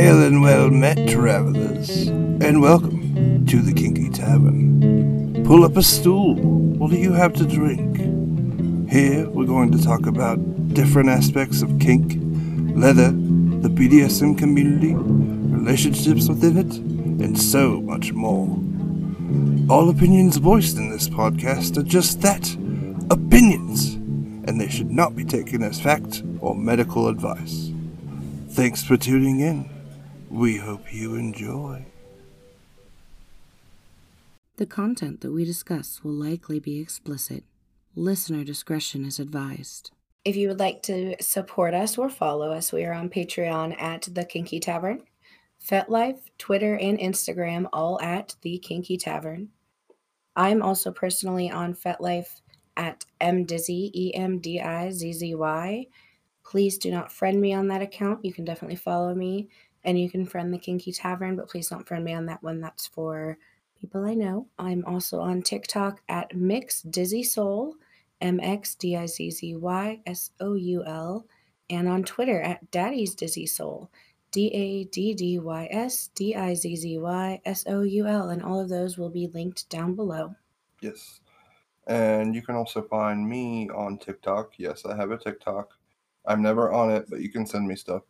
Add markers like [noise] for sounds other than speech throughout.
Hail and well met, travelers, and welcome to the Kinky Tavern. Pull up a stool. What do you have to drink? Here, we're going to talk about different aspects of kink, leather, the BDSM community, relationships within it, and so much more. All opinions voiced in this podcast are just that opinions, and they should not be taken as fact or medical advice. Thanks for tuning in. We hope you enjoy. The content that we discuss will likely be explicit. Listener discretion is advised. If you would like to support us or follow us, we are on Patreon at The Kinky Tavern, FetLife, Twitter, and Instagram, all at The Kinky Tavern. I'm also personally on FetLife at mdizzy, E M D I Z Z Y. Please do not friend me on that account. You can definitely follow me and you can friend the Kinky Tavern, but please don't friend me on that one. That's for people I know. I'm also on TikTok at Mix Dizzy Soul, M X D I Z Z Y S O U L, and on Twitter at Daddy's Dizzy Soul, D A D D Y S D I Z Z Y S O U L, and all of those will be linked down below. Yes. And you can also find me on TikTok. Yes, I have a TikTok. I'm never on it, but you can send me stuff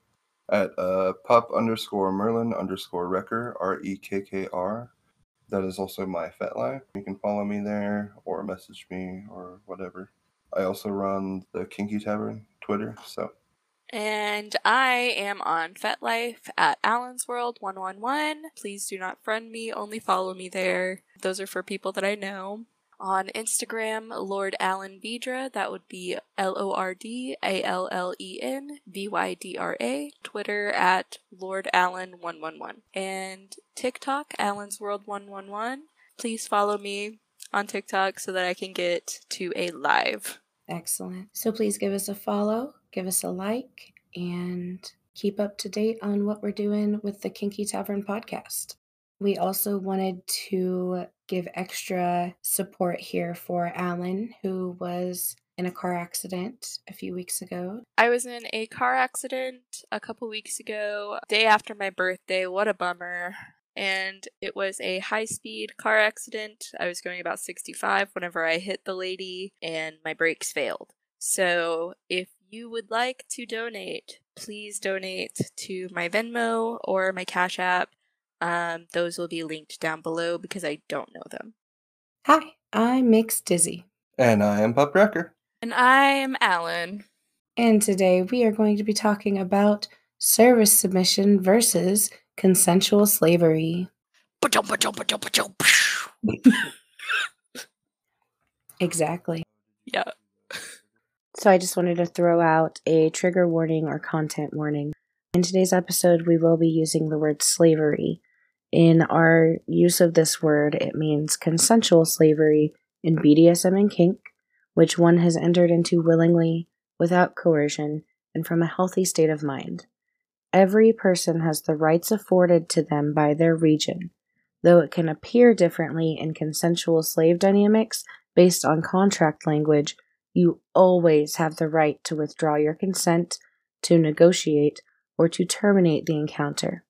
at uh, pup underscore merlin underscore wrecker r e k k r. That is also my FetLife. You can follow me there or message me or whatever. I also run the Kinky Tavern Twitter, so And I am on FetLife at Allen's World 111. Please do not friend me, only follow me there. Those are for people that I know. On Instagram, Lord Allen Vydra, that would be L O R D A L L E N V Y D R A. Twitter at Lord Allen 111. And TikTok, Allen's World 111. Please follow me on TikTok so that I can get to a live. Excellent. So please give us a follow, give us a like, and keep up to date on what we're doing with the Kinky Tavern podcast. We also wanted to give extra support here for Allen, who was in a car accident a few weeks ago. I was in a car accident a couple weeks ago, day after my birthday. What a bummer. And it was a high speed car accident. I was going about 65 whenever I hit the lady, and my brakes failed. So if you would like to donate, please donate to my Venmo or my Cash App. Um, those will be linked down below because I don't know them. Hi, I'm Mix Dizzy, and I am Pup Rekkr. And I'm Allen. and today we are going to be talking about service submission versus consensual slavery. [laughs] Exactly. Yeah. So I just wanted to throw out a trigger warning or content warning. In today's episode, we will be using the word slavery. In our use of this word, it means consensual slavery in BDSM and kink, which one has entered into willingly, without coercion, and from a healthy state of mind. Every person has the rights afforded to them by their region, though it can appear differently in consensual slave dynamics based on contract language. You always have the right to withdraw your consent, to negotiate, or to terminate the encounter.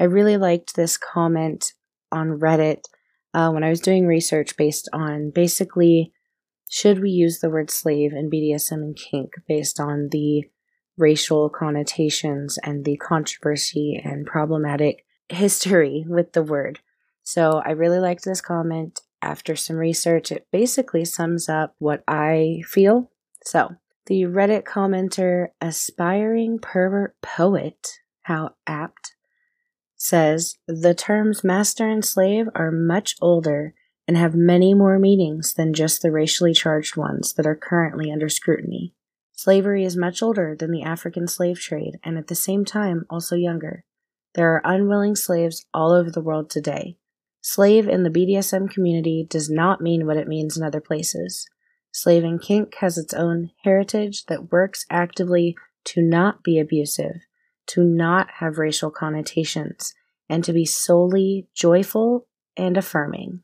I really liked this comment on Reddit uh, when I was doing research based on basically should we use the word slave in BDSM and kink based on the racial connotations and the controversy and problematic history with the word. So I really liked this comment. After some research, it basically sums up what I feel. So the Reddit commenter, aspiring pervert poet, how apt, says the terms master and slave are much older and have many more meanings than just the racially charged ones that are currently under scrutiny. Slavery is much older than the African slave trade and at the same time also younger. There are unwilling slaves all over the world today. Slave in the BDSM community does not mean what it means in other places. Slave in kink has its own heritage that works actively to not be abusive, to not have racial connotations, and to be solely joyful and affirming.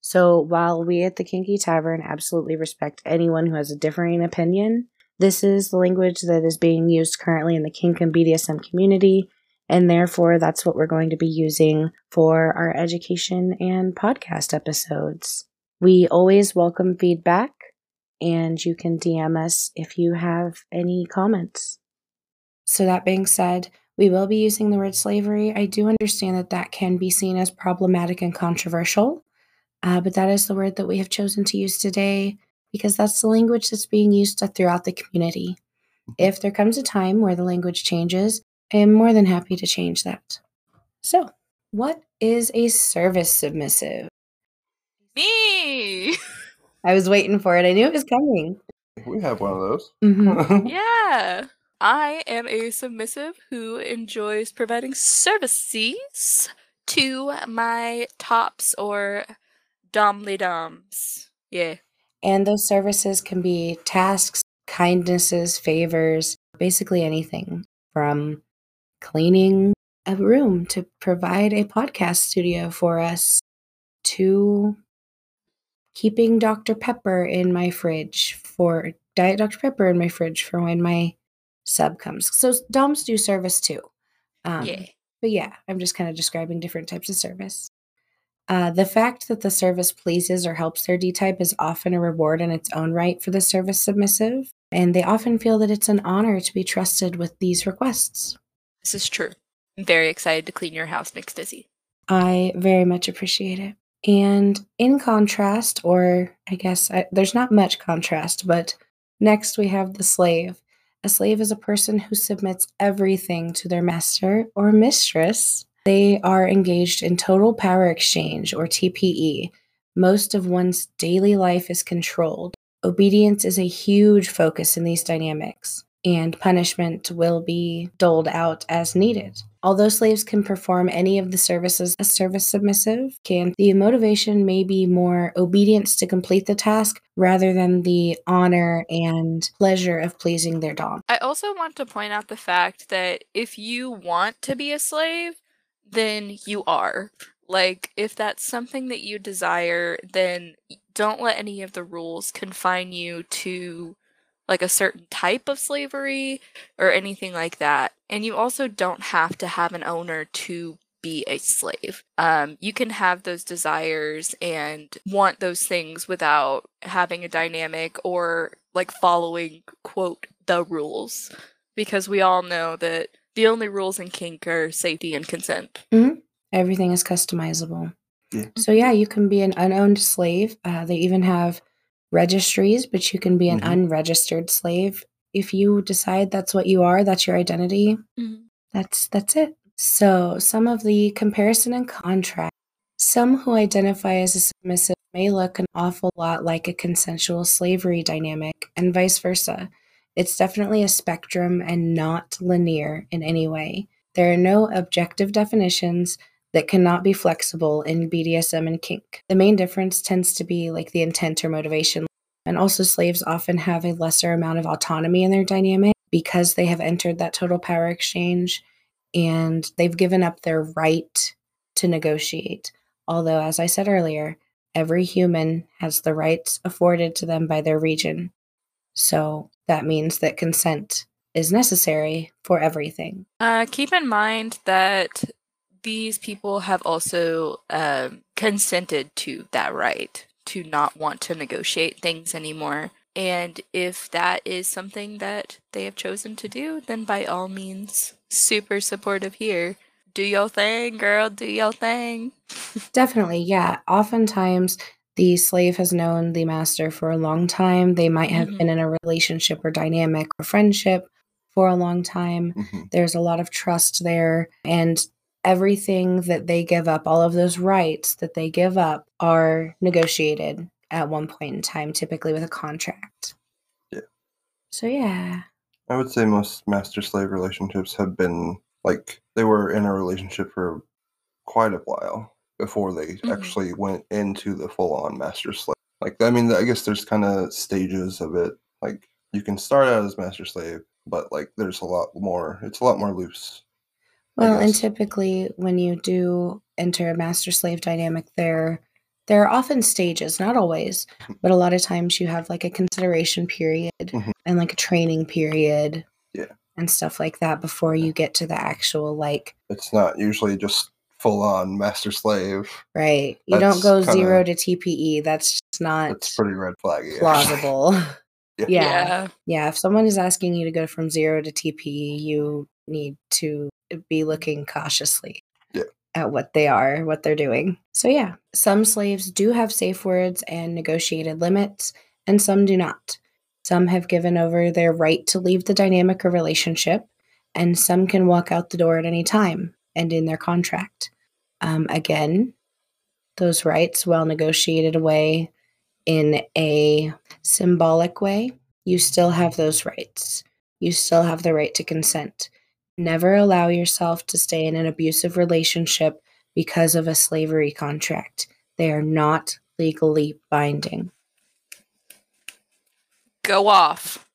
So, while we at the Kinky Tavern absolutely respect anyone who has a differing opinion, this is the language that is being used currently in the kink and BDSM community, And therefore, that's what we're going to be using for our education and podcast episodes. We always welcome feedback, and you can DM us if you have any comments. So, that being said, we will be using the word slavery. I do understand that that can be seen as problematic and controversial, uh, but that is the word that we have chosen to use today because that's the language that's being used throughout the community. If there comes a time where the language changes, I am more than happy to change that. So, what is a service submissive? Me! I was waiting for it. I knew it was coming. We have one of those. Mhm. yeah! I am a submissive who enjoys providing services to my tops or domly doms. Yeah. And those services can be tasks, kindnesses, favors, basically anything from cleaning a room to provide a podcast studio for us to keeping Dr. Pepper in my fridge for Diet Dr. Pepper in my fridge for when my sub comes. So DOMs do service too. Um, yeah. But yeah, I'm just kind of describing different types of service. Uh, the fact that the service pleases or helps their D type is often a reward in its own right for the service submissive, and they often feel that it's an honor to be trusted with these requests. This is true. I'm very excited to clean your house, Mix Dizzy. I very much appreciate it. And in contrast, or I guess I, there's not much contrast, but next we have the slave. A slave is a person who submits everything to their master or mistress. They are engaged in total power exchange or TPE. Most of one's daily life is controlled. Obedience is a huge focus in these dynamics, and punishment will be doled out as needed. Although slaves can perform any of the services a service submissive can, the motivation may be more obedience to complete the task rather than the honor and pleasure of pleasing their dom. I also want to point out the fact that if you want to be a slave, then you are. Like, if that's something that you desire, then don't let any of the rules confine you to like a certain type of slavery or anything like that. And you also don't have to have an owner to be a slave. Um, you can have those desires and want those things without having a dynamic or like following, quote, the rules. Because we all know that the only rules in kink are safety and consent. Everything is customizable. Yeah. So, yeah, you can be an unowned slave. Uh, they even have registries, but you can be an Mhm. unregistered slave. If you decide that's what you are, that's your identity, that's that's it. So, some of the comparison and contrast. Some who identify as a submissive may look an awful lot like a consensual slavery dynamic, and vice versa. It's definitely a spectrum and not linear in any way. There are no objective definitions that cannot be flexible in BDSM and kink. The main difference tends to be like the intent or motivation. And also, slaves often have a lesser amount of autonomy in their dynamic because they have entered that total power exchange and they've given up their right to negotiate. Although, as I said earlier, every human has the rights afforded to them by their region. So that means that consent is necessary for everything. Uh, keep in mind that these people have also um, consented to that right to not want to negotiate things anymore. And if that is something that they have chosen to do, then by all means, super supportive here. Do your thing, girl, do your thing. [laughs] Definitely, yeah. Oftentimes, the slave has known the master for a long time. They might have Mhm. been in a relationship or dynamic or friendship for a long time. Mhm. There's a lot of trust there. And everything that they give up, all of those rights that they give up, are negotiated at one point in time, typically with a contract. Yeah. So, yeah. I would say most master slave relationships have been like they were in a relationship for quite a while before they Mhm. actually went into the full on master slave. Like, I mean, I guess there's kind of stages of it. Like, you can start out as master slave, but like, there's a lot more, it's a lot more loose. I Well, and typically when you do enter a master slave dynamic there there are often stages, not always, but a lot of times you have like a consideration period Mhm. and like a training period. Yeah. and stuff like that before you get to the actual like It's not usually just full on master slave. right. You That's don't go kinda- zero to TPE. That's just not It's pretty red flaggy. plausible. [laughs] [laughs] Yeah. yeah. Yeah, if someone is asking you to go from zero to TPE, you need to be looking cautiously Yeah. at what they are, what they're doing. So, yeah, some slaves do have safe words and negotiated limits, and some do not. Some have given over their right to leave the dynamic or relationship, and some can walk out the door at any time and in their contract. Um, again, those rights, well negotiated away in a symbolic way, you still have those rights. You still have the right to consent. Never allow yourself to stay in an abusive relationship because of a slavery contract. They are not legally binding. Go off.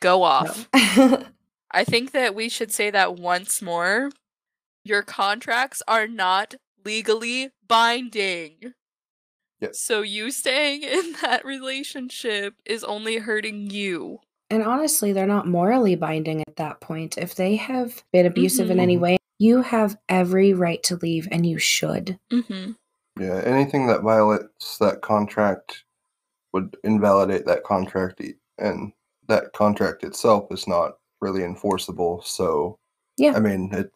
Go off. [laughs] I think that we should say that once more. Your contracts are not legally binding. Yep. So you staying in that relationship is only hurting you. And honestly, they're not morally binding at that point. If they have been abusive in any Mhm. way, you have every right to leave and you should. Mm-hmm. Yeah, anything that violates that contract would invalidate that contract, and that contract itself is not really enforceable. So, Yeah. I mean, it's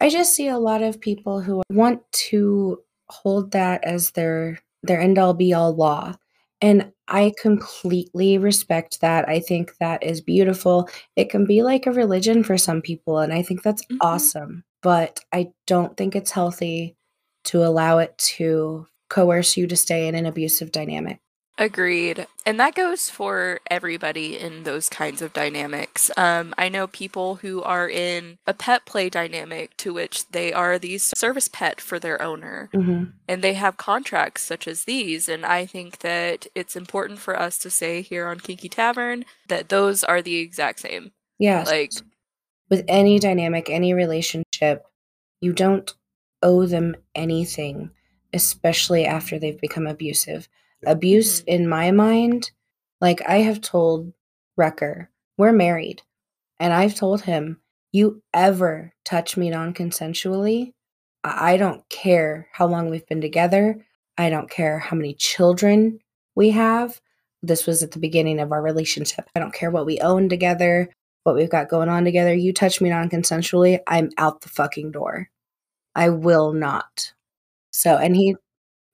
I just see a lot of people who want to hold that as their their end all be all law. And I completely respect that. I think that is beautiful. It can be like a religion for some people and I think that's Mhm. awesome. But I don't think it's healthy to allow it to coerce you to stay in an abusive dynamic. Agreed. And that goes for everybody in those kinds of dynamics. Um, I know people who are in a pet play dynamic to which they are the service pet for their owner. Mhm. and they have contracts such as these and i think that it's important for us to say here on kinky tavern that those are the exact same Yes. like with any dynamic, any relationship, you don't owe them anything, especially after they've become abusive. Abuse, Mhm. in my mind, like I have told Rekkr, we're married, and I've told him, you ever touch me non consensually, I don't care how long we've been together. I don't care how many children we have. This was at the beginning of our relationship. I don't care what we own together what we've got going on together. You touch me non consensually, I'm out the fucking door. I will not. So, and he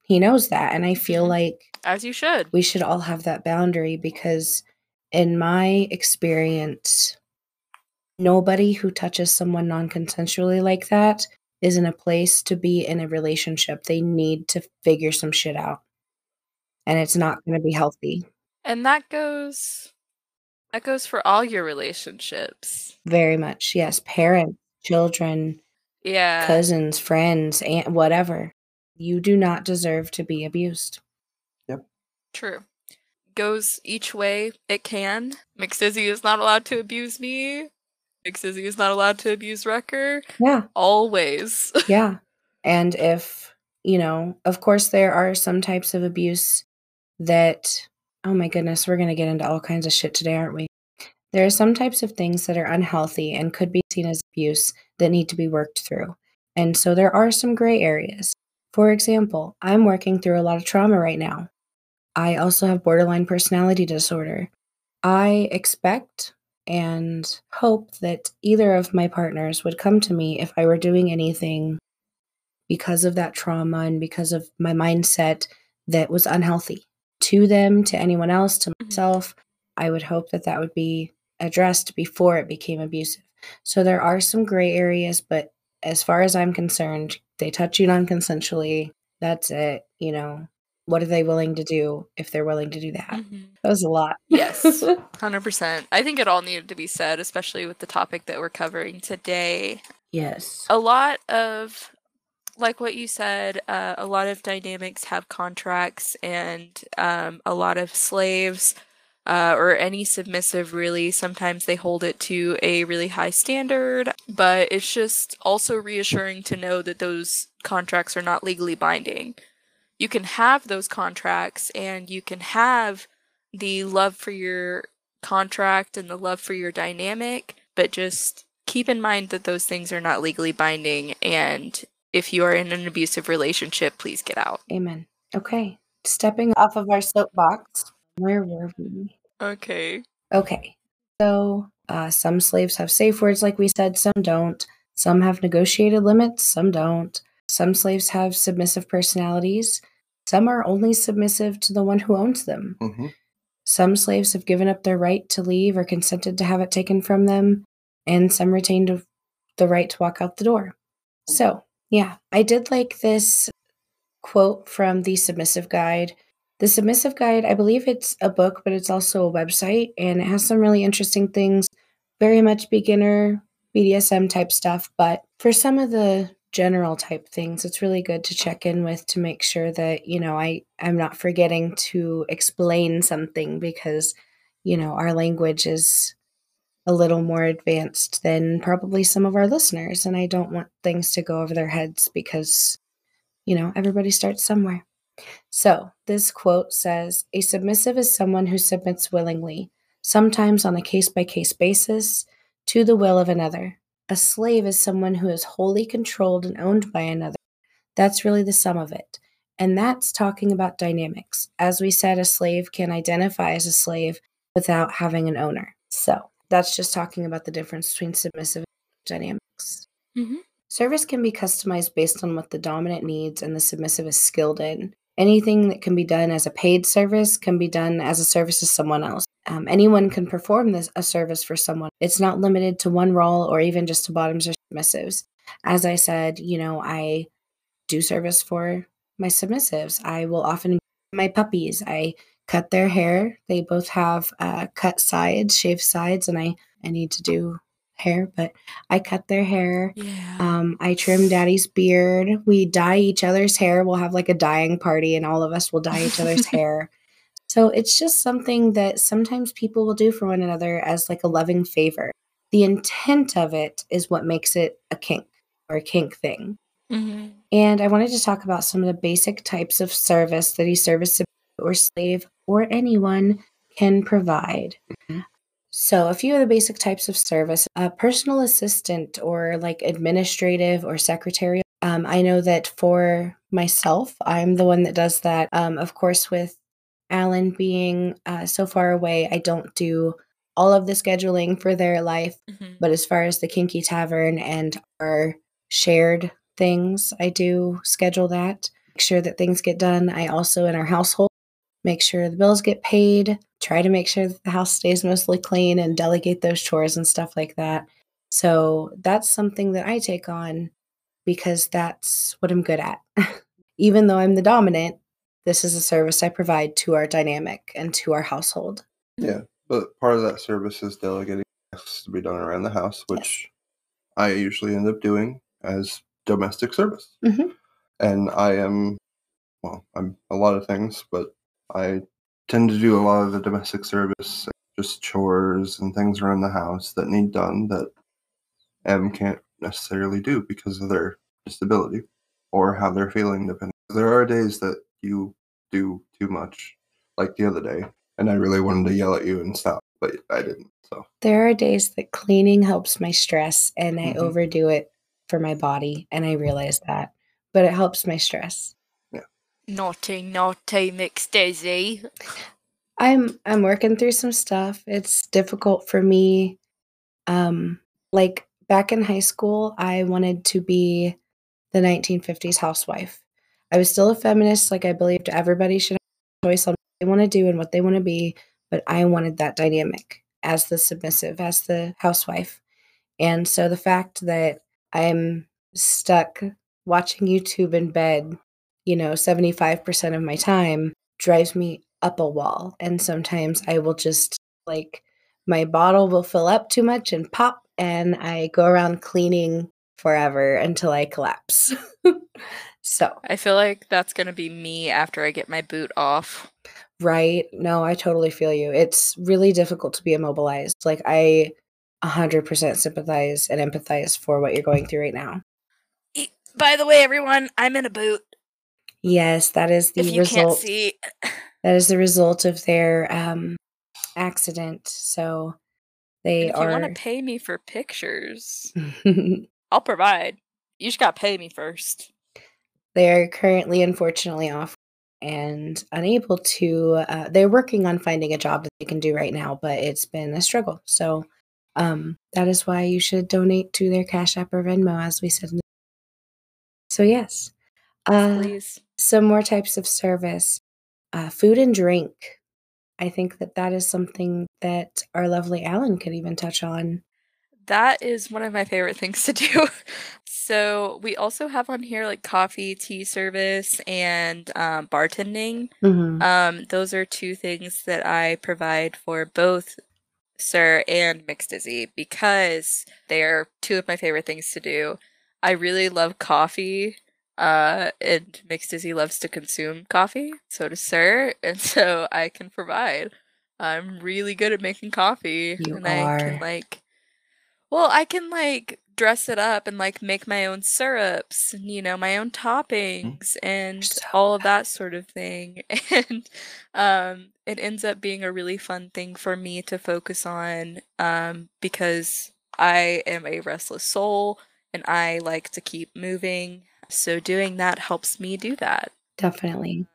he knows that, and I feel Mhm. like as you should we should all have that boundary because, in my experience, nobody who touches someone non consensually like that is in a place to be in a relationship. They need to figure some shit out, and it's not going to be healthy. and that goes that goes for all your relationships Very much, yes. Parents, children, yeah cousins, friends, and whatever. You do not deserve to be abused. True goes each way it can Mix Dizzy is not allowed to abuse me Mix Dizzy is not allowed to abuse Rekkr Yeah, always [laughs] yeah. And if, you know, of course, there are some types of abuse that, oh my goodness, we're going to get into all kinds of shit today, aren't we? There are some types of things that are unhealthy and could be seen as abuse that need to be worked through. And so there are some gray areas. For example, I'm working through a lot of trauma right now. I also have borderline personality disorder. I expect and hope that either of my partners would come to me if I were doing anything because of that trauma and because of my mindset that was unhealthy to them, to anyone else, to Mhm. myself. I would hope that that would be addressed before it became abusive. So there are some gray areas, but as far as I'm concerned, they touch you non consensually. That's it. You know, what are they willing to do if they're willing to do that? Mhm. That was a lot. Yes. [laughs] 100%. I think it all needed to be said, especially with the topic that we're covering today. yes. A lot of, like what you said, uh, a lot of dynamics have contracts, and um, a lot of slaves. Uh, or any submissive, really, sometimes they hold it to a really high standard, but it's just also reassuring to know that those contracts are not legally binding. You can have those contracts and you can have the love for your contract and the love for your dynamic, but just keep in mind that those things are not legally binding. And if you are in an abusive relationship, please get out. Amen. Okay. Stepping off of our soapbox, where were we? Okay. Okay. So, uh, some slaves have safe words, like we said, some don't. Some have negotiated limits, some don't. Some slaves have submissive personalities. Some are only submissive to the one who owns them. hmm Some slaves have given up their right to leave or consented to have it taken from them, and some retained the right to walk out the door. So, yeah, I did like this quote from the Submissive Guide. The Submissive Guide, I believe it's a book, but it's also a website, and it has some really interesting things, very much beginner BDSM type stuff. But for some of the general type things, it's really good to check in with to make sure that, you know, I, I'm not forgetting to explain something because, you know, our language is a little more advanced than probably some of our listeners. And I don't want things to go over their heads because, you know, everybody starts somewhere. So, this quote says A submissive is someone who submits willingly, sometimes on a case by case basis, to the will of another. A slave is someone who is wholly controlled and owned by another. That's really the sum of it. And that's talking about dynamics. As we said, a slave can identify as a slave without having an owner. So, that's just talking about the difference between submissive dynamics. Mm-hmm. Service can be customized based on what the dominant needs and the submissive is skilled in. Anything that can be done as a paid service can be done as a service to someone else. Um, anyone can perform this a service for someone. It's not limited to one role or even just to bottoms or submissives. As I said, you know, I do service for my submissives. I will often my puppies. I cut their hair. They both have uh, cut sides, shaved sides, and I I need to do hair, but I cut their hair. Yeah. Um, I trim daddy's beard. We dye each other's hair. We'll have like a dyeing party, and all of us will dye each other's [laughs] hair. So it's just something that sometimes people will do for one another as like a loving favor. The intent of it is what makes it a kink or a kink thing. hmm And I wanted to talk about some of the basic types of service that a service or slave or anyone can provide. So, a few of the basic types of service a personal assistant or like administrative or secretarial. Um, I know that for myself, I'm the one that does that. Um, of course, with Allen being uh, so far away, I don't do all of the scheduling for their life. hmm But as far as the Kinky Tavern and our shared things, I do schedule that. Make sure that things get done. I also, in our household, make sure the bills get paid, try to make sure that the house stays mostly clean and delegate those chores and stuff like that. So that's something that I take on because that's what I'm good at. [laughs] Even though I'm the dominant, this is a service I provide to our dynamic and to our household. Yeah, but part of that service is delegating tasks to be done around the house, which I usually end up doing as domestic service. Mhm. And I am, well, I'm a lot of things, but I tend to do a lot of the domestic service, just chores and things around the house that need done that M can't necessarily do because of their disability or how they're feeling. Depending, there are days that you do too much, like the other day, and I really wanted to yell at you and stop, but I didn't. So There are days that cleaning helps my stress and I Mhm. overdo it for my body and I realize that. But it helps my stress. Naughty, naughty, mixed Daisy. I'm I'm working through some stuff. It's difficult for me. Um like back in high school, I wanted to be the 1950s housewife. I was still a feminist, like I believed everybody should have a choice on what they want to do and what they want to be, but I wanted that dynamic as the submissive, as the housewife. And so the fact that I'm stuck watching YouTube in bed, you know, 75% of my time drives me up a wall. And sometimes I will just like my bottle will fill up too much and pop, and I go around cleaning forever until I collapse. [laughs] so, I feel like that's gonna be me after I get my boot off. right. No, I totally feel you. It's really difficult to be immobilized. Like, I 100% sympathize and empathize for what you're going through right now. By the way, everyone, I'm in a boot. Yes, that is the if you can't result. see, that is the result of their um, accident. So They if you are. want to pay me for pictures, [laughs] I'll provide. You just gotta pay me first. they are currently, unfortunately, off and unable to. Uh, they're working on finding a job that they can do right now, but it's been a struggle. So um, that is why you should donate to their Cash App or Venmo, as we said. in the- So yes, uh, Please. some more types of service, uh, food and drink. I think that that is something that our lovely Allen could even touch on. That is one of my favorite things to do. [laughs] so we also have on here like coffee, tea service, and um, bartending. Mhm. Um, those are two things that I provide for both Sir and Mixed Dizzy because they are two of my favorite things to do. I really love coffee, uh, and Mixed Dizzy loves to consume coffee. So does Sir, [laughs] and so I can provide. I'm really good at making coffee, You and I can like, well, I can like dress it up and like make my own syrups, and you know, my own toppings, and so all of that sort of thing. [laughs] And um, it ends up being a really fun thing for me to focus on um, because I am a restless soul and I like to keep moving. So doing that helps me do that. Definitely.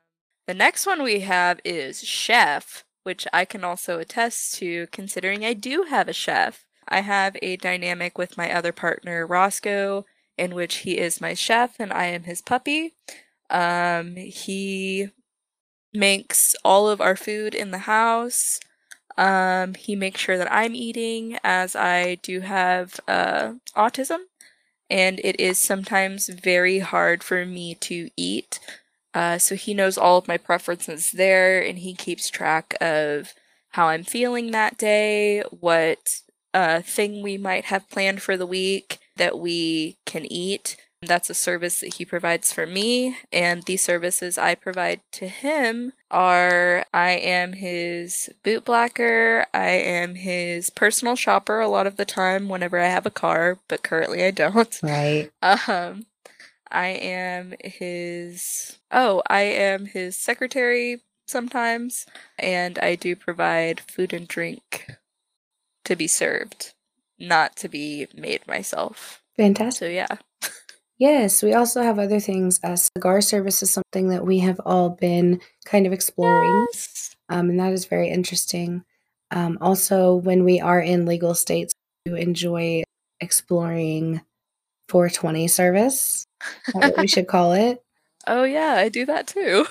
The next one we have is chef, which I can also attest to considering I do have a chef. I have a dynamic with my other partner, Roscoe, in which he is my chef and I am his puppy. Um, he makes all of our food in the house. Um, he makes sure that I'm eating as I do have uh, autism, and it is sometimes very hard for me to eat. Uh, so he knows all of my preferences there, and he keeps track of how I'm feeling that day, what uh, thing we might have planned for the week that we can eat. That's a service that he provides for me, and the services I provide to him are I am his boot blacker, I am his personal shopper a lot of the time whenever I have a car, but currently I don't. Right. [laughs] Um, I am his. Oh, I am his secretary sometimes, and I do provide food and drink to be served, not to be made myself. Fantastic. So yeah. Yes, we also have other things. Uh, cigar service is something that we have all been kind of exploring, Yes. um, and that is very interesting. Um, also, when we are in legal states, we enjoy exploring 420 service. Is that what we should call it, [laughs] oh yeah, I do that too.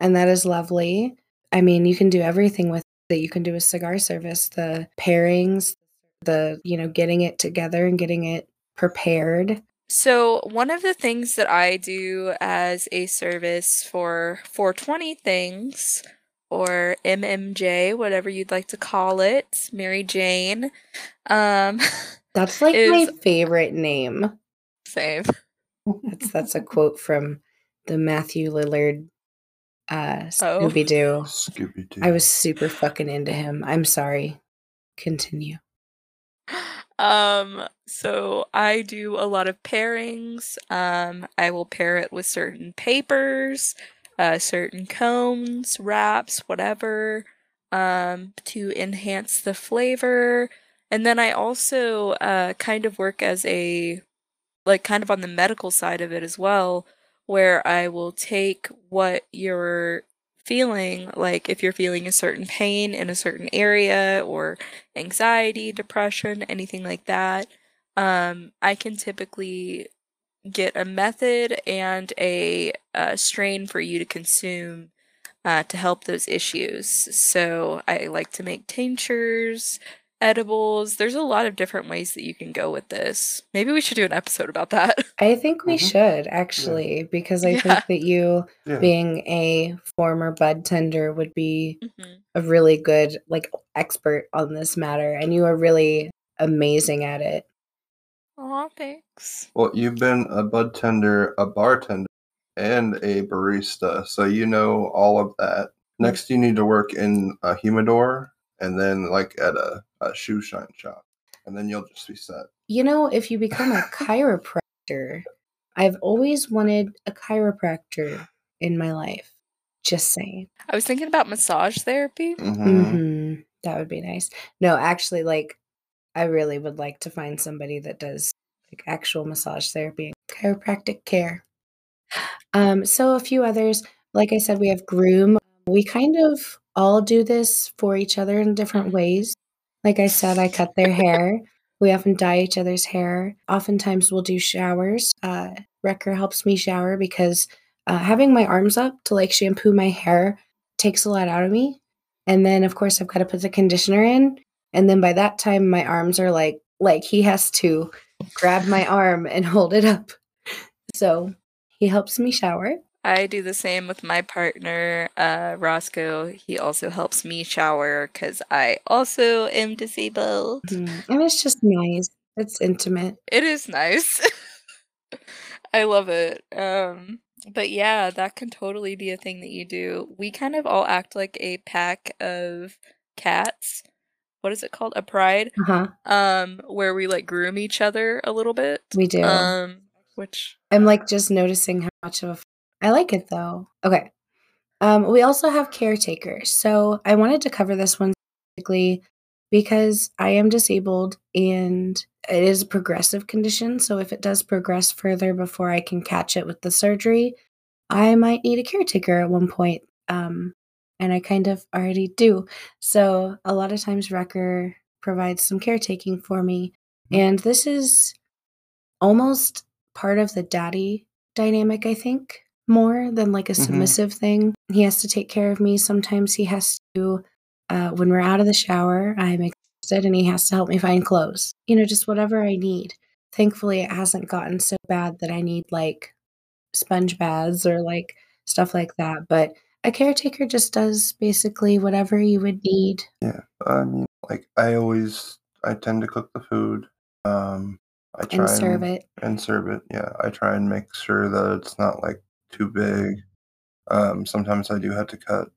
and that is lovely. I mean, you can do everything with that. You can do a cigar service, the pairings, the you know, getting it together and getting it prepared. So, one of the things that I do as a service for 420 things, or MMJ, whatever you'd like to call it, Mary Jane, um, [laughs] That's like my favorite name. same. That's that's a quote from the Matthew Lillard uh Oh. Scooby Doo. Scooby Doo. I was super fucking into him. I'm sorry. Continue. Um, so I do a lot of pairings. Um, I will pair it with certain papers, uh, certain cones, wraps, whatever, um, to enhance the flavor. And then I also uh, kind of work as a, like, kind of on the medical side of it as well, where I will take what you're feeling, like if you're feeling a certain pain in a certain area or anxiety, depression, anything like that, um, I can typically get a method and a, uh strain for you to consume uh, to help those issues. So I like to make tinctures, edibles. There's a lot of different ways that you can go with this. Maybe we should do an episode about that. [laughs] I think we Mhm. should actually, because I Yeah. think that you yeah. being a former bud tender would be Mhm. a really good like expert on this matter and you are really amazing at it. Aw, thanks. Well, you've been a bud tender, a bartender, and a barista, so you know all of that. Next, you need to work in a humidor, and then like at a, a shoe shine shop, and then you'll just be set. You know, if you become a chiropractor, I've always wanted a chiropractor in my life. Just saying. I was thinking about massage therapy. hmm hmm That would be nice. No, actually, like I really would like to find somebody that does like actual massage therapy and chiropractic care. Um, so a few others, like I said, we have groom. We kind of all do this for each other in different ways. Like I said, I cut their hair. We often dye each other's hair. Oftentimes, we'll do showers. Uh, Rekkr helps me shower because uh, having my arms up to like shampoo my hair takes a lot out of me. And then, of course, I've got to put the conditioner in. And then by that time, my arms are like, like he has to grab my arm and hold it up. So he helps me shower. I do the same with my partner, uh, Roscoe. He also helps me shower because I also am disabled. Mhm. And it's just nice. It's intimate. It is nice. [laughs] I love it. Um, but yeah, that can totally be a thing that you do. We kind of all act like a pack of cats. What is it called? A pride. Uh huh. Um, where we like groom each other a little bit. We do. Um, which I'm like just noticing how much of a. I like it though. Okay. Um, we also have caretakers. So I wanted to cover this one specifically because I am disabled and it is a progressive condition. So if it does progress further before I can catch it with the surgery, I might need a caretaker at one point. Um, and I kind of already do. So a lot of times Rekkr provides some caretaking for me. And this is almost part of the daddy dynamic, I think, more than like a Mhm. submissive thing. He has to take care of me. Sometimes he has to, uh, when we're out of the shower, I'm exhausted and he has to help me find clothes. You know, just whatever I need. Thankfully, it hasn't gotten so bad that I need like sponge baths or like stuff like that. But a caretaker just does basically whatever you would need. Yeah, I mean, like I always, I tend to cook the food. Um, I try And serve it. and serve it. Yeah, I try and make sure that it's not like too big. Um, sometimes I do have to cut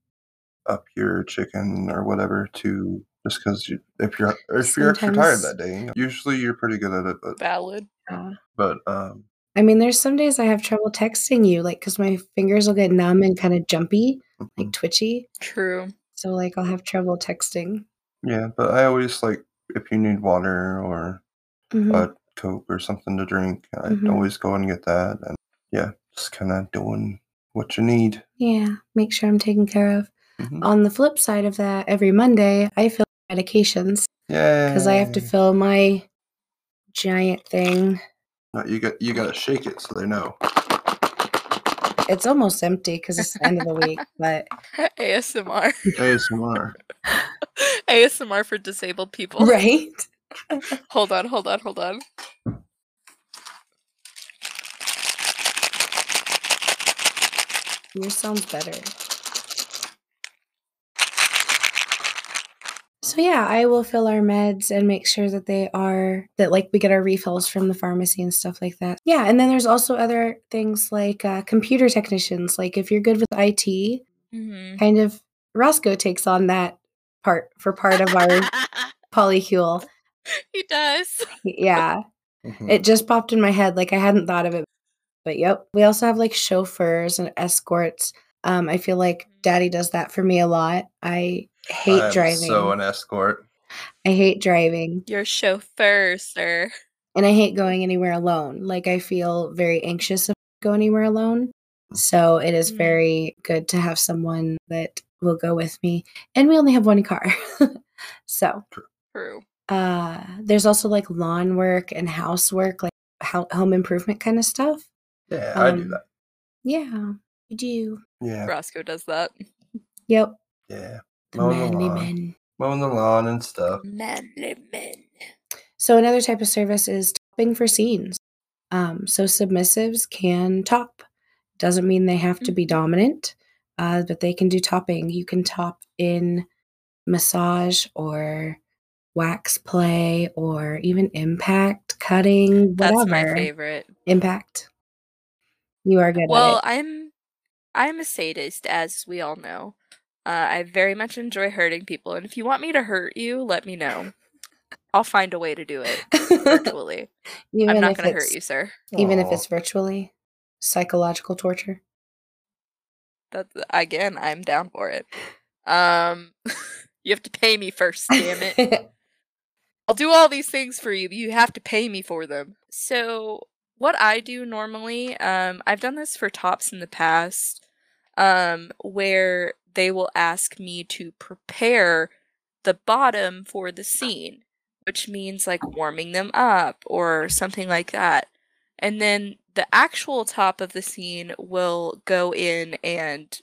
up your chicken or whatever to just because you, if you're if you're extra tired that day, you know, usually you're pretty good at it. But valid. Uh, but um, I mean, there's some days I have trouble texting you, like, because my fingers will get numb and kind of jumpy, like mhm. twitchy. True. So, like, I'll have trouble texting. yeah, but I always like if you need water or Mhm. a coke or something to drink, I Mhm. always go and get that. And yeah, just kind of doing what you need. Yeah, make sure I'm taken care of. Mhm. On the flip side of that, every Monday I fill medications Yeah, because I have to fill my giant thing. No, you got you got to shake it so they know. It's almost empty because it's the end of the week, but [laughs] ASMR. ASMR. ASMR [laughs] for disabled people. right. [laughs] Hold on, hold on, hold on. Yours sounds better. So yeah, I will fill our meds and make sure that they are that like we get our refills from the pharmacy and stuff like that. Yeah, and then there's also other things like uh, computer technicians. Like if you're good with IT, Mm-hmm. kind of Roscoe takes on that part for part of our [laughs] polycule. he does. Yeah, Mhm. it just popped in my head like I hadn't thought of it. But yep, we also have like chauffeurs and escorts. Um, I feel like Daddy does that for me a lot. I hate I'm driving. So an escort. I hate driving, Your chauffeur, sir. and I hate going anywhere alone. Like I feel very anxious if I go anywhere alone. So it is Mm. very good to have someone that will go with me. And we only have one car. [laughs] so True. uh there's also like lawn work and housework, like ho- home improvement kind of stuff. Yeah, I do Um, that. Yeah, we do. Yeah, Roscoe does that. Yep. yeah. The Mowing the manly lawn. men. Mowing the lawn and stuff. Manly men. So another type of service is topping for scenes. Um, so submissives can top. Doesn't mean they have to be Mhm. dominant, uh, but they can do topping. You can top in massage or wax play or even impact cutting, That's my favorite. Impact. You are good Well, at it. I'm I'm a sadist, as we all know. Uh, I very much enjoy hurting people, and if you want me to hurt you, let me know. I'll find a way to do it [laughs] virtually. even I'm not going to hurt you, sir. even if it's virtually psychological torture. That again, I'm down for it. Um, [laughs] you have to pay me first, damn it. [laughs] I'll do all these things for you, but you have to pay me for them. So, what I do normally, um, I've done this for tops in the past, um, where they will ask me to prepare the bottom for the scene, which means like warming them up or something like that. And then the actual top of the scene will go in and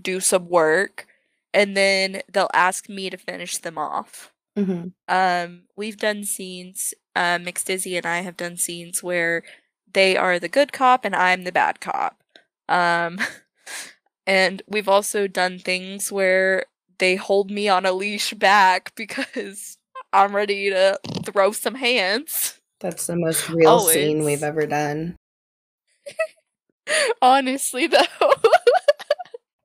do some work, and then they'll ask me to finish them off. Mm-hmm. Um, we've done scenes, uh, Mix Dizzy and I have done scenes where they are the good cop and I'm the bad cop. Um, [laughs] and we've also done things where they hold me on a leash back [laughs] because I'm ready to throw some hands. That's the most real scene we've ever done. [laughs] Honestly, though.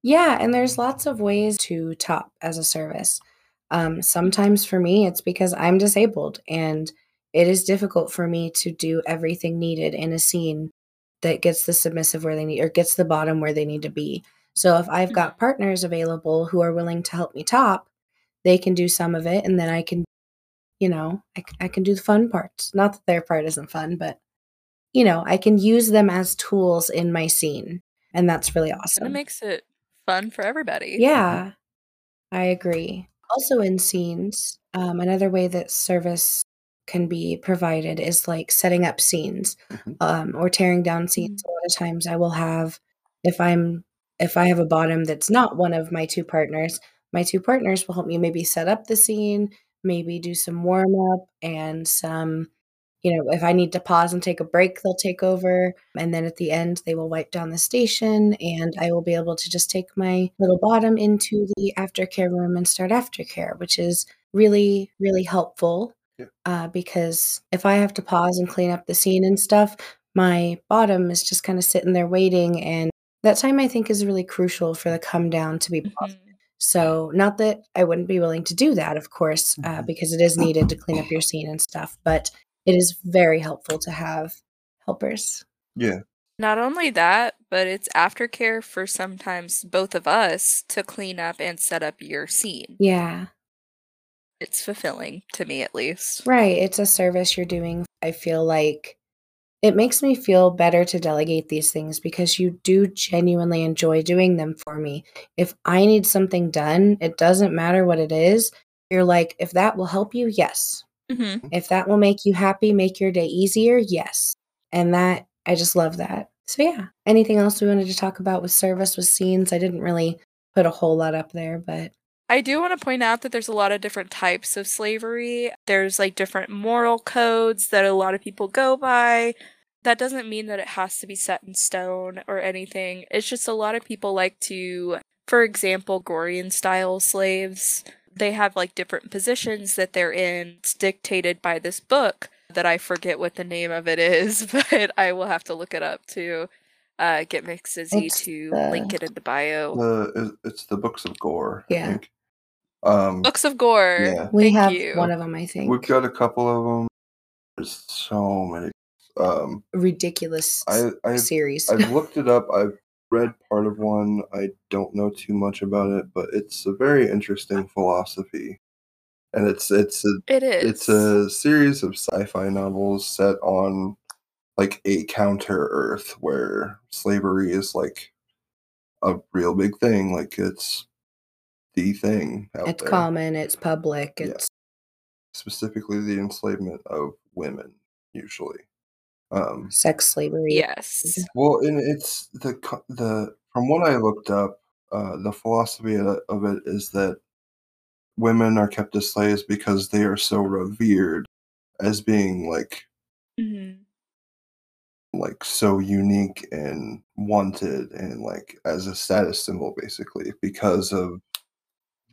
Yeah, and there's lots of ways to top as a service. Um, sometimes for me, it's because I'm disabled and it is difficult for me to do everything needed in a scene that gets the submissive where they need or gets the bottom where they need to be. So if I've got partners available who are willing to help me top, they can do some of it and then I can, you know, I can do the fun parts. Not that their part isn't fun, but, you know, I can use them as tools in my scene. And that's really awesome. it makes it fun for everybody. Yeah, I agree. Also, in scenes, um, another way that service can be provided is like setting up scenes Mhm. um, or tearing down scenes. A lot of times, I will have if I'm if I have a bottom that's not one of my two partners, my two partners will help me maybe set up the scene, maybe do some warm up and some. You know, if I need to pause and take a break, they'll take over. And then at the end, they will wipe down the station, and I will be able to just take my little bottom into the aftercare room and start aftercare, which is really, really helpful. Yeah. Uh, because if I have to pause and clean up the scene and stuff, my bottom is just kind of sitting there waiting. And that time I think is really crucial for the come down to be paused. Mhm. So, not that I wouldn't be willing to do that, of course, uh, Mhm. because it is needed to clean up your scene and stuff, but it is very helpful to have helpers. Yeah. Not only that, but it's aftercare for sometimes both of us to clean up and set up your scene. Yeah, It's fulfilling to me, at least. right. It's a service you're doing. I feel like it makes me feel better to delegate these things because you do genuinely enjoy doing them for me. If I need something done, it doesn't matter what it is. You're like, if that will help you, yes. Mm-hmm. If that will make you happy, make your day easier, yes. And that, I just love that. So, yeah. Anything else we wanted to talk about with service, with scenes? I didn't really put a whole lot up there, but I do want to point out that there's a lot of different types of slavery. There's like different moral codes that a lot of people go by. That doesn't mean that it has to be set in stone or anything. It's just a lot of people like to, for example, Gorian style slaves. They have like different positions that they're in. It's dictated by this book that I forget what the name of it is, [laughs] but I will have to look it up to uh, get Mix Dizzy to the- link it in the bio. The it's the books of Gor. Yeah. I think. Um, Books of Gor. Yeah. we Thank have you. one of them, I think. we've got a couple of them. There's so many. Um, Ridiculous I I series. I've [laughs] looked it up. I've read part of one. I don't know too much about it, but it's a very interesting philosophy, and it's it's a It is. it's a series of sci-fi novels set on like a counter Earth where slavery is like a real big thing. Like it's the thing out it's there. common, it's public, Yeah. it's Specifically, the enslavement of women, usually. Um, sex slavery. Yes. Well, and it's the the from what I looked up, uh, the philosophy of of it is that women are kept as slaves because they are so revered as being like Mhm. like so unique and wanted and like as a status symbol basically because of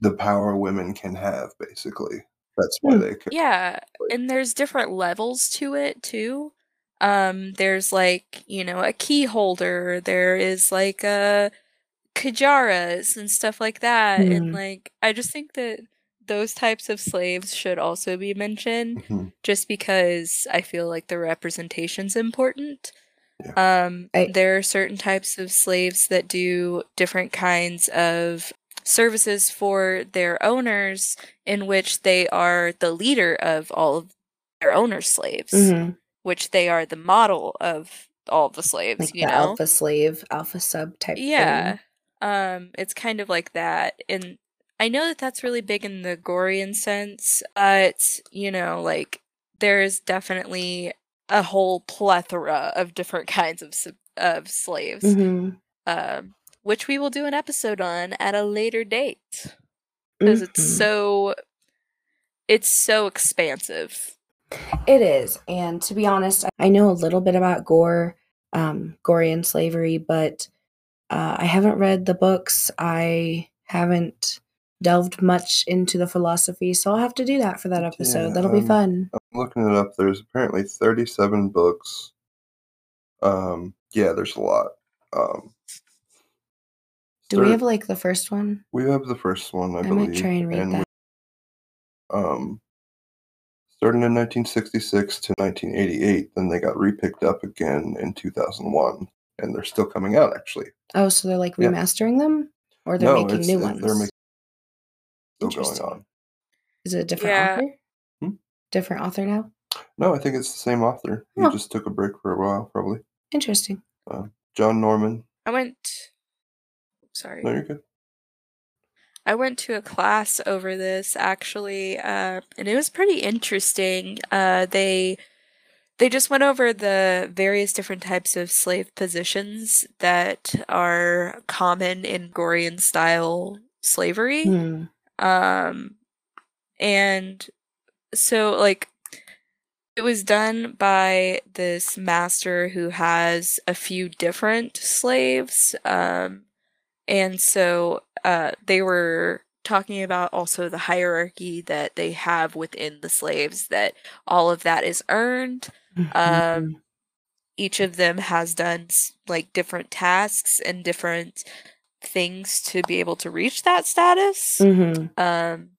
the power women can have basically that's why Hmm. they ca- Yeah, and there's different levels to it too. Um, there's like, you know, a key holder, there is like a kajaras and stuff like that. And Hmm. like I just think that those types of slaves should also be mentioned Mhm. just because I feel like the representation's important. Um, I- there are certain types of slaves that do different kinds of services for their owners in which they are the leader of all of their owner slaves, Mhm. which they are the model of all of the slaves, Like you the know? alpha slave, alpha sub type Yeah. thing. Um, it's kind of like that. And I know that that's really big in the Gorian sense, but, you know, like, there's definitely a whole plethora of different [laughs] kinds of, of slaves, Mhm. um, which we will do an episode on at a later date. Because it's Mhm. so, it's so expansive. It is. And to be honest, I know a little bit about Gor, um, Gorian slavery, but uh, I haven't read the books. I haven't delved much into the philosophy, so I'll have to do that for that episode. Yeah, That'll be um, fun. I'm looking it up. There's apparently 37 books. Um, yeah, there's a lot. Um, Do we have like the first one? We have the first one, I, I believe. might try and read we- that. um, starting in 1966 to 1988. Then they got repicked up again in 2001, and they're still coming out. Actually, Oh, so they're like Yeah. remastering them, or they're no, making new ones. they're making still going on. Is it a different Yeah. author? Hmm? Different author now. No, I think it's the same author. He Huh. just took a break for a while, probably. Interesting. John Norman. I went, sorry. No, you're good. I went to a class over this actually, uh, and it was pretty interesting. Uh, they they just went over the various different types of slave positions that are common in Gorian style slavery. Hmm. Um, and so like it was done by this master who has a few different slaves. Um, and so uh, they were talking about also the hierarchy that they have within the slaves, that all of that is earned. Mm-hmm. Um, each of them has done like different tasks and different things to be able to reach that status. Mhm. Um,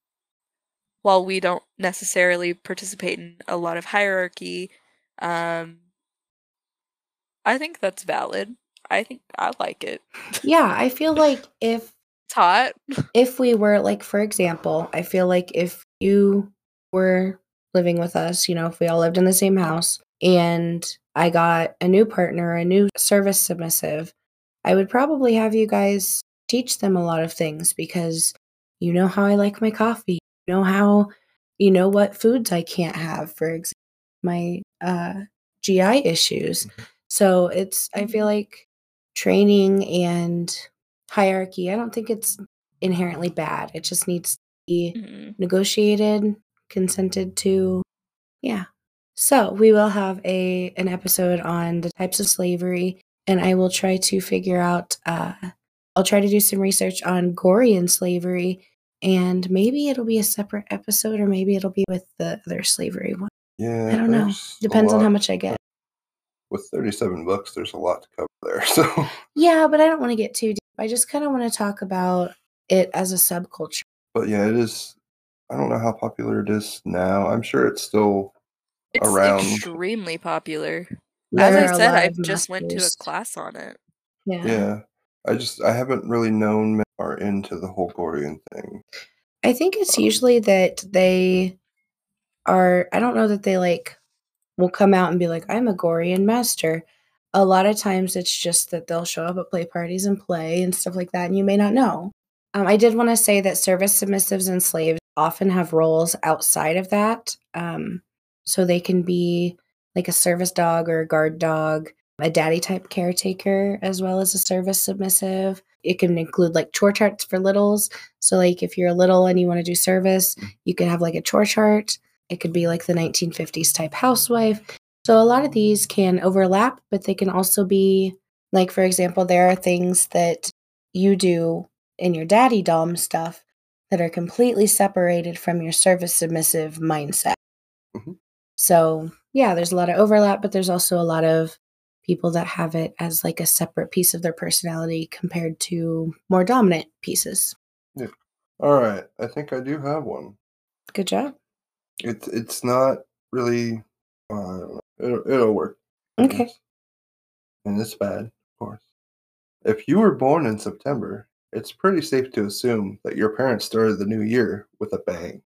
while we don't necessarily participate in a lot of hierarchy, um, I think that's valid. I think I like it. Yeah, I feel like [laughs] if It's hot. if we were like for example i feel like if you were living with us you know if we all lived in the same house and i got a new partner a new service submissive i would probably have you guys teach them a lot of things because you know how i like my coffee you know how you know what foods i can't have for example my uh gi issues so it's i feel like training and hierarchy. I don't think it's inherently bad. It just needs to be Mhm. negotiated, consented to. Yeah. So we will have a an episode on the types of slavery, and I will try to figure out. Uh, I'll try to do some research on Gorian slavery, and maybe it'll be a separate episode, or maybe it'll be with the other slavery one. Yeah, I don't know. Depends on how much I get. With 37 books, there's a lot to cover there. [laughs] So, Yeah, but I don't want to get too deep. I just kind of want to talk about it as a subculture. but yeah, it is. I don't know how popular it is now. I'm sure it's still It's around. extremely popular. There As I said, I of just went to a class on it. Yeah. Yeah, I just I haven't really known men are into the whole Gorian thing. I think it's Um, usually that they are, I don't know that they like will come out and be like, I'm a Gorian master. A lot of times it's just that they'll show up at play parties and play and stuff like that, and you may not know. Um, I did want to say that service submissives and slaves often have roles outside of that. Um, so they can be like a service dog or a guard dog, a daddy type caretaker, as well as a service submissive. It can include like chore charts for littles. So, like, if you're a little and you want to do service, you could have like a chore chart. It could be like the 1950s type housewife. So, a lot of these can overlap, but they can also be like, for example, there are things that you do in your daddy dom stuff that are completely separated from your service submissive mindset. Mhm. So, yeah, there's a lot of overlap, but there's also a lot of people that have it as like a separate piece of their personality compared to more dominant pieces. All right, I think I do have one. Good job. It's it's not really. Uh, I don't know. It'll, it'll work. Okay. And it's bad, of course. If you were born in September, it's pretty safe to assume that your parents started the new year with a bang.